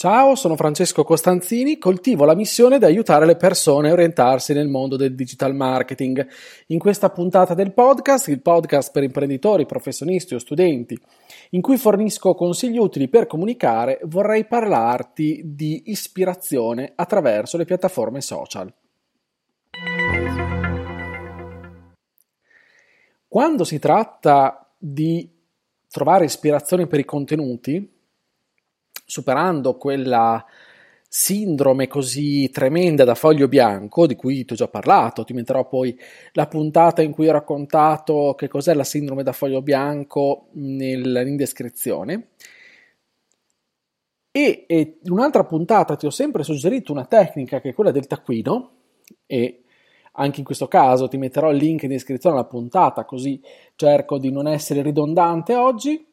Ciao, sono Francesco Costanzini, coltivo la missione di aiutare le persone a orientarsi nel mondo del digital marketing. In questa puntata del podcast, il podcast per imprenditori, professionisti o studenti, in cui fornisco consigli utili per comunicare, vorrei parlarti di ispirazione attraverso le piattaforme social. Quando si tratta di trovare ispirazione per i contenuti, superando quella sindrome così tremenda da foglio bianco, di cui ti ho già parlato, ti metterò poi la puntata in cui ho raccontato che cos'è la sindrome da foglio bianco in descrizione. E, e in un'altra puntata ti ho sempre suggerito una tecnica che è quella del taccuino e anche in questo caso ti metterò il link in descrizione alla puntata così cerco di non essere ridondante oggi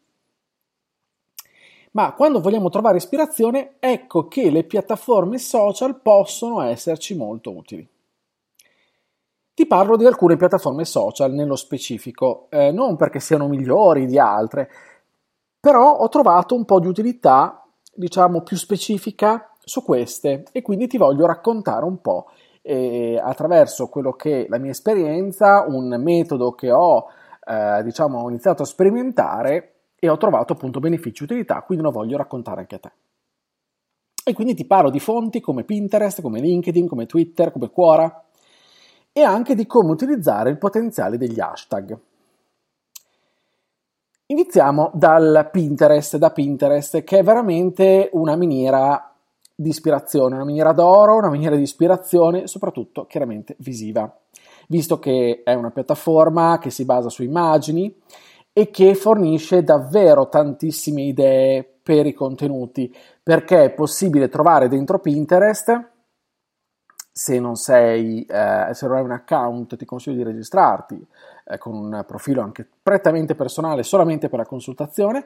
ma quando vogliamo trovare ispirazione, ecco che le piattaforme social possono esserci molto utili. Ti parlo di alcune piattaforme social nello specifico, eh, non perché siano migliori di altre, però ho trovato un po' di utilità, diciamo, più specifica su queste e quindi ti voglio raccontare un po' eh, attraverso quello che è la mia esperienza, un metodo che ho, eh, diciamo, iniziato a sperimentare e ho trovato appunto benefici e utilità, quindi lo voglio raccontare anche a te. E quindi ti parlo di fonti come Pinterest, come LinkedIn, come Twitter, come Quora e anche di come utilizzare il potenziale degli hashtag. Iniziamo dal Pinterest, da Pinterest, che è veramente una miniera di ispirazione, una miniera d'oro, una miniera di ispirazione, soprattutto chiaramente visiva, visto che è una piattaforma che si basa su immagini e che fornisce davvero tantissime idee per i contenuti, perché è possibile trovare dentro Pinterest, se non sei, eh, se non hai un account, ti consiglio di registrarti eh, con un profilo anche prettamente personale, solamente per la consultazione,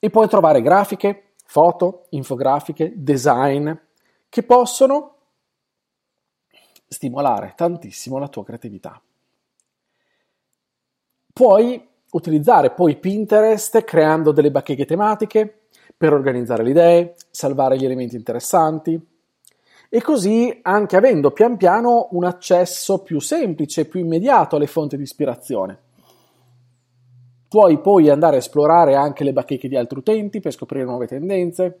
e puoi trovare grafiche, foto, infografiche, design, che possono stimolare tantissimo la tua creatività. Puoi utilizzare poi Pinterest creando delle bacheche tematiche per organizzare le idee, salvare gli elementi interessanti e così anche avendo pian piano un accesso più semplice, più immediato alle fonti di ispirazione. Puoi poi andare a esplorare anche le bacheche di altri utenti per scoprire nuove tendenze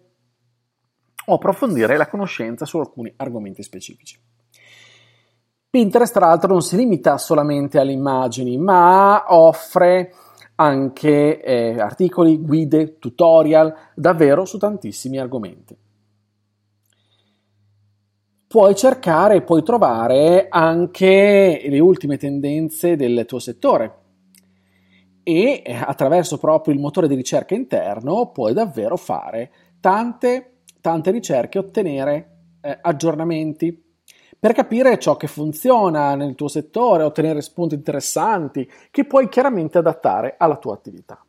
o approfondire la conoscenza su alcuni argomenti specifici. Pinterest, tra l'altro, non si limita solamente alle immagini, ma offre anche eh, articoli, guide, tutorial, davvero su tantissimi argomenti. Puoi cercare e puoi trovare anche le ultime tendenze del tuo settore e eh, attraverso proprio il motore di ricerca interno puoi davvero fare tante, tante ricerche ottenere eh, aggiornamenti per capire ciò che funziona nel tuo settore, ottenere spunti interessanti che puoi chiaramente adattare alla tua attività.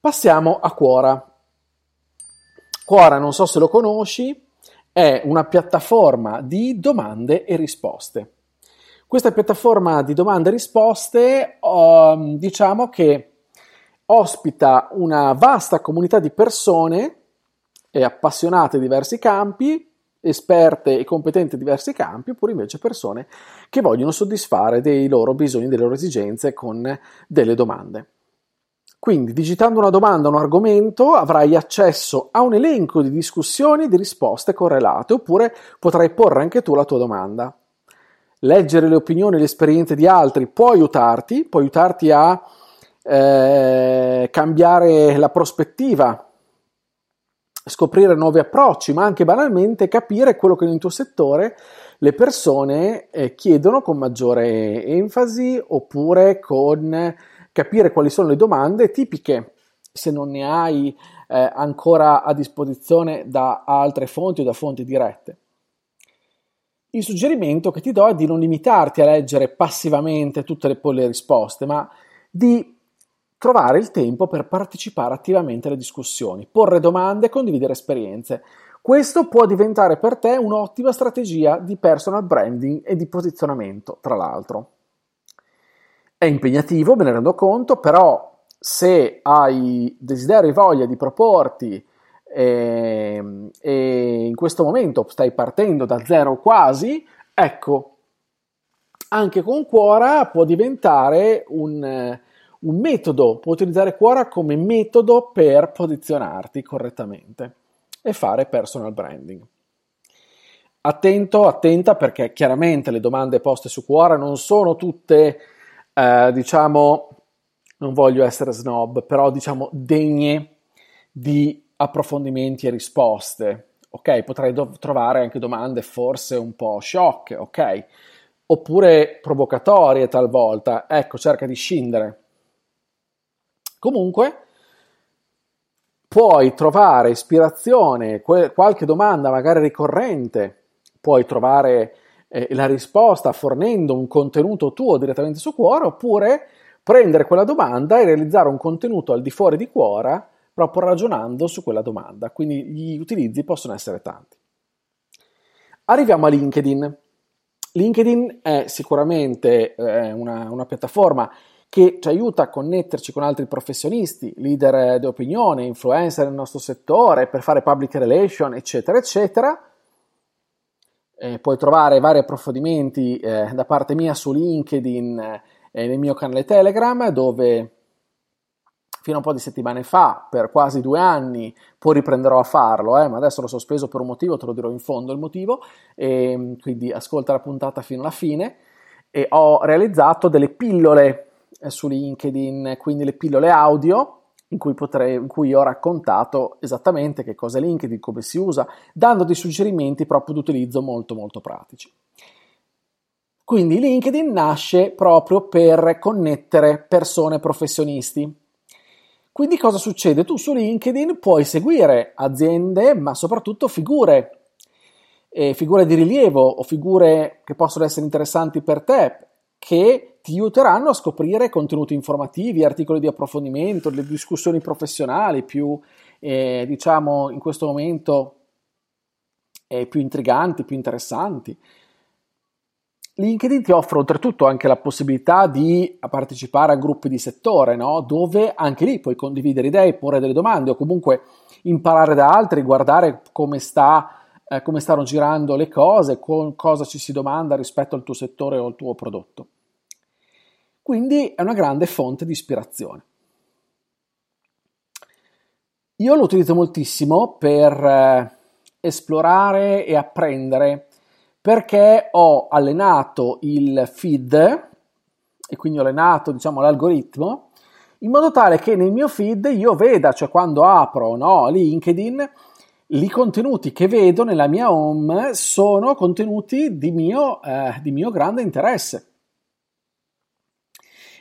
Passiamo a Quora. Quora, non so se lo conosci, è una piattaforma di domande e risposte. Questa piattaforma di domande e risposte, um, diciamo che ospita una vasta comunità di persone e appassionate di diversi campi esperte e competenti in diversi campi, oppure invece persone che vogliono soddisfare dei loro bisogni, delle loro esigenze con delle domande. Quindi, digitando una domanda un argomento, avrai accesso a un elenco di discussioni e di risposte correlate, oppure potrai porre anche tu la tua domanda. Leggere le opinioni e le esperienze di altri può aiutarti, può aiutarti a eh, cambiare la prospettiva scoprire nuovi approcci, ma anche banalmente capire quello che nel tuo settore le persone eh, chiedono con maggiore enfasi oppure con capire quali sono le domande tipiche se non ne hai eh, ancora a disposizione da altre fonti o da fonti dirette. il suggerimento che ti do è di non limitarti a leggere passivamente tutte le, le risposte, ma di trovare il tempo per partecipare attivamente alle discussioni, porre domande e condividere esperienze. Questo può diventare per te un'ottima strategia di personal branding e di posizionamento, tra l'altro. È impegnativo, me ne rendo conto, però se hai desiderio e voglia di proporti e, ehm, e in questo momento stai partendo da zero quasi, ecco, anche con Quora può diventare un, un metodo, può utilizzare Quora come metodo per posizionarti correttamente e fare personal branding. Attento, attenta perché chiaramente le domande poste su Quora non sono tutte, eh, diciamo, non voglio essere snob, però diciamo degne di approfondimenti e risposte. Ok, potrei do- trovare anche domande forse un po' sciocche, ok? Oppure provocatorie talvolta. Ecco, cerca di scindere. Comunque, puoi trovare ispirazione, que- qualche domanda magari ricorrente, puoi trovare eh, la risposta fornendo un contenuto tuo direttamente su Quora, oppure prendere quella domanda e realizzare un contenuto al di fuori di Quora proprio ragionando su quella domanda, quindi gli utilizzi possono essere tanti. Arriviamo a LinkedIn. LinkedIn è sicuramente eh, una, una, piattaforma che ci aiuta a connetterci con altri professionisti, leader di opinione, influencer nel nostro settore, per fare public relation, eccetera, eccetera. Eh, puoi trovare vari approfondimenti eh, da parte mia su LinkedIn e nel mio canale Telegram, dove fino a un po' di settimane fa, per quasi due anni, poi riprenderò a farlo, eh, ma adesso l'ho sospeso per un motivo, te lo dirò in fondo il motivo, e quindi ascolta la puntata fino alla fine. E ho realizzato delle pillole eh, su LinkedIn, quindi le pillole audio, in cui, potrei, in cui ho raccontato esattamente che cosa è LinkedIn, come si usa, dando dei suggerimenti proprio d'utilizzo molto molto pratici. Quindi LinkedIn nasce proprio per connettere persone professionisti quindi cosa succede? Tu su LinkedIn puoi seguire aziende, ma soprattutto figure, eh, figure di rilievo o figure che possono essere interessanti per te, che ti aiuteranno a scoprire contenuti informativi, articoli di approfondimento, le discussioni professionali più, eh, diciamo, in questo momento eh, più intriganti, più interessanti. LinkedIn ti offre oltretutto anche la possibilità di partecipare a gruppi di settore, no? dove anche lì puoi condividere idee, porre delle domande o comunque imparare da altri, guardare come, sta, eh, come stanno girando le cose, con cosa ci si domanda rispetto al tuo settore o al tuo prodotto. Quindi è una grande fonte di ispirazione. Io lo utilizzo moltissimo per eh, esplorare e apprendere perché ho allenato il feed e quindi ho allenato diciamo, l'algoritmo in modo tale che nel mio feed io veda, cioè quando apro no, LinkedIn, i contenuti che vedo nella mia home sono contenuti di mio, eh, di mio grande interesse.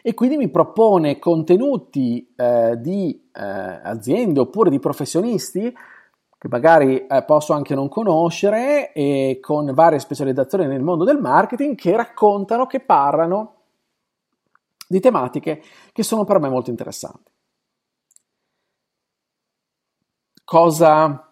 E quindi mi propone contenuti eh, di eh, aziende oppure di professionisti che magari eh, posso anche non conoscere e con varie specializzazioni nel mondo del marketing che raccontano, che parlano di tematiche che sono per me molto interessanti. Cosa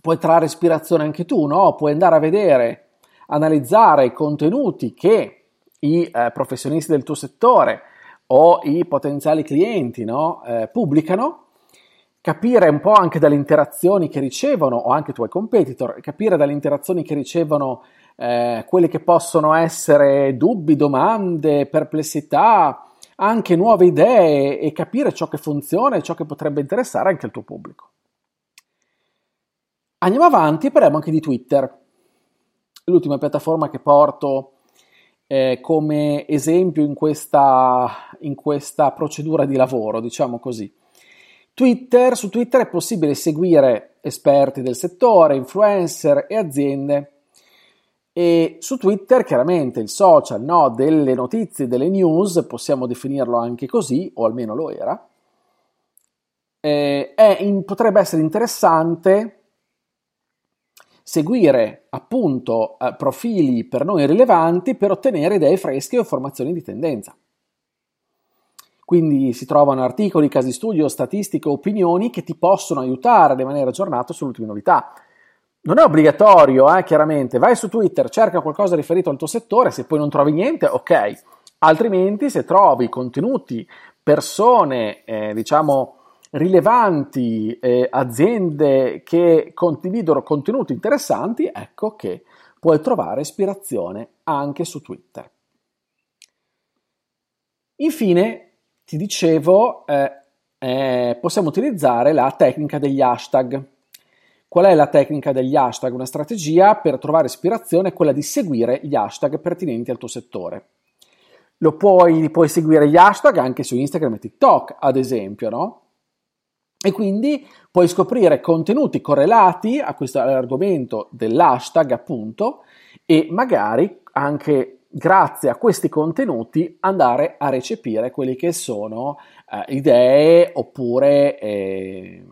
puoi trarre ispirazione anche tu, no? Puoi andare a vedere, analizzare i contenuti che i eh, professionisti del tuo settore o i potenziali clienti no? eh, pubblicano capire un po' anche dalle interazioni che ricevono, o anche i tuoi competitor, capire dalle interazioni che ricevono eh, quelle che possono essere dubbi, domande, perplessità, anche nuove idee e capire ciò che funziona e ciò che potrebbe interessare anche il tuo pubblico. Andiamo avanti e parliamo anche di Twitter, l'ultima piattaforma che porto eh, come esempio in questa, in questa procedura di lavoro, diciamo così. Twitter, su Twitter è possibile seguire esperti del settore, influencer e aziende. E su Twitter, chiaramente il social no, delle notizie, delle news, possiamo definirlo anche così, o almeno lo era, eh, in, potrebbe essere interessante seguire appunto eh, profili per noi rilevanti per ottenere idee fresche o formazioni di tendenza. Quindi si trovano articoli, casi studio, statistiche, opinioni che ti possono aiutare a rimanere aggiornato sulle ultime novità. Non è obbligatorio, eh, chiaramente, vai su Twitter, cerca qualcosa riferito al tuo settore, se poi non trovi niente, ok. Altrimenti, se trovi contenuti, persone, eh, diciamo, rilevanti, eh, aziende che condividono contenuti interessanti, ecco che puoi trovare ispirazione anche su Twitter. Infine, ti dicevo, eh, eh, possiamo utilizzare la tecnica degli hashtag. Qual è la tecnica degli hashtag? Una strategia per trovare ispirazione è quella di seguire gli hashtag pertinenti al tuo settore. Lo puoi, puoi seguire gli hashtag anche su Instagram e TikTok, ad esempio, no? E quindi puoi scoprire contenuti correlati a questo argomento dell'hashtag, appunto, e magari anche grazie a questi contenuti andare a recepire quelli che sono eh, idee oppure eh,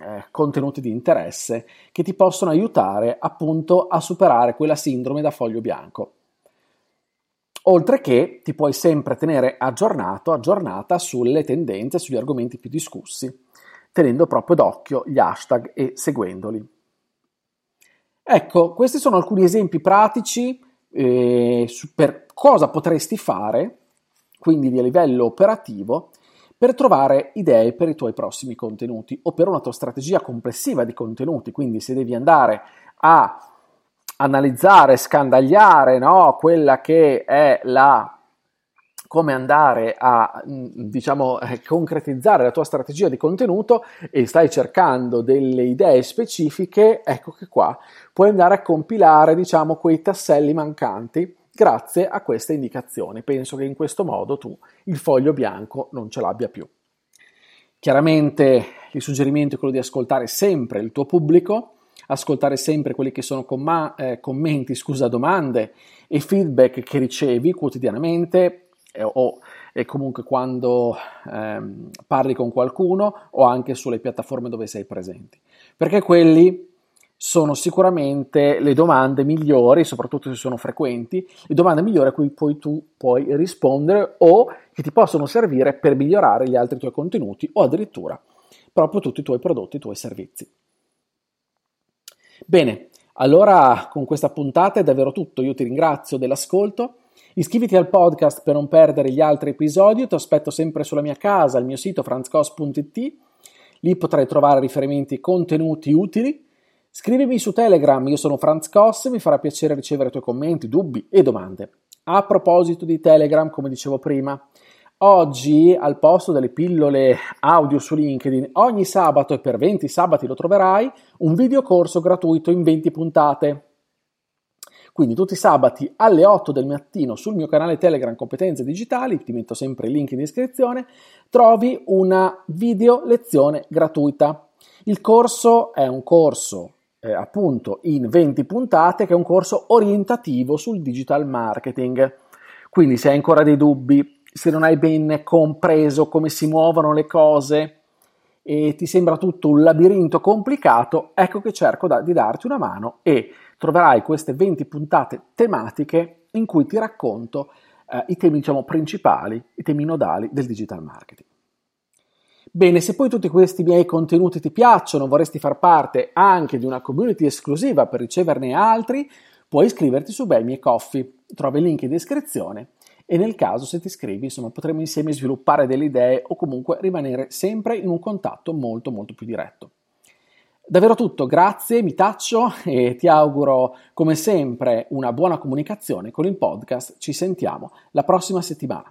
eh, contenuti di interesse che ti possono aiutare appunto a superare quella sindrome da foglio bianco. Oltre che ti puoi sempre tenere aggiornato, aggiornata sulle tendenze, sugli argomenti più discussi, tenendo proprio d'occhio gli hashtag e seguendoli. Ecco, questi sono alcuni esempi pratici eh, per cosa potresti fare, quindi a livello operativo, per trovare idee per i tuoi prossimi contenuti o per una tua strategia complessiva di contenuti. Quindi se devi andare a analizzare, scandagliare no, quella che è la come andare a diciamo eh, concretizzare la tua strategia di contenuto e stai cercando delle idee specifiche, ecco che qua puoi andare a compilare diciamo quei tasselli mancanti grazie a queste indicazioni. Penso che in questo modo tu il foglio bianco non ce l'abbia più. Chiaramente il suggerimento è quello di ascoltare sempre il tuo pubblico, ascoltare sempre quelli che sono comma- eh, commenti, scusa, domande e feedback che ricevi quotidianamente eh, o e comunque quando ehm, parli con qualcuno o anche sulle piattaforme dove sei presenti. Perché quelli sono sicuramente le domande migliori, soprattutto se sono frequenti, le domande migliori a cui poi tu puoi rispondere o che ti possono servire per migliorare gli altri tuoi contenuti o addirittura proprio tutti i tuoi prodotti, i tuoi servizi. Bene, allora con questa puntata è davvero tutto, io ti ringrazio dell'ascolto Iscriviti al podcast per non perdere gli altri episodi, ti aspetto sempre sulla mia casa, al mio sito franzcos.it, lì potrai trovare riferimenti e contenuti utili. Scrivimi su Telegram, io sono Franz Koss, mi farà piacere ricevere i tuoi commenti, dubbi e domande. A proposito di Telegram, come dicevo prima, oggi al posto delle pillole audio su LinkedIn, ogni sabato e per 20 sabati lo troverai, un video corso gratuito in 20 puntate. Quindi tutti i sabati alle 8 del mattino sul mio canale Telegram Competenze Digitali, ti metto sempre il link in descrizione, trovi una video lezione gratuita. Il corso è un corso eh, appunto in 20 puntate che è un corso orientativo sul digital marketing. Quindi se hai ancora dei dubbi, se non hai ben compreso come si muovono le cose e ti sembra tutto un labirinto complicato, ecco che cerco da, di darti una mano e troverai queste 20 puntate tematiche in cui ti racconto eh, i temi diciamo, principali, i temi nodali del digital marketing. Bene, se poi tutti questi miei contenuti ti piacciono, vorresti far parte anche di una community esclusiva per riceverne altri, puoi iscriverti su Buy Me Coffee. Trovi il link in descrizione e nel caso se ti iscrivi, insomma, potremo insieme sviluppare delle idee o comunque rimanere sempre in un contatto molto molto più diretto. Davvero tutto, grazie, mi taccio e ti auguro come sempre una buona comunicazione con il podcast. Ci sentiamo la prossima settimana.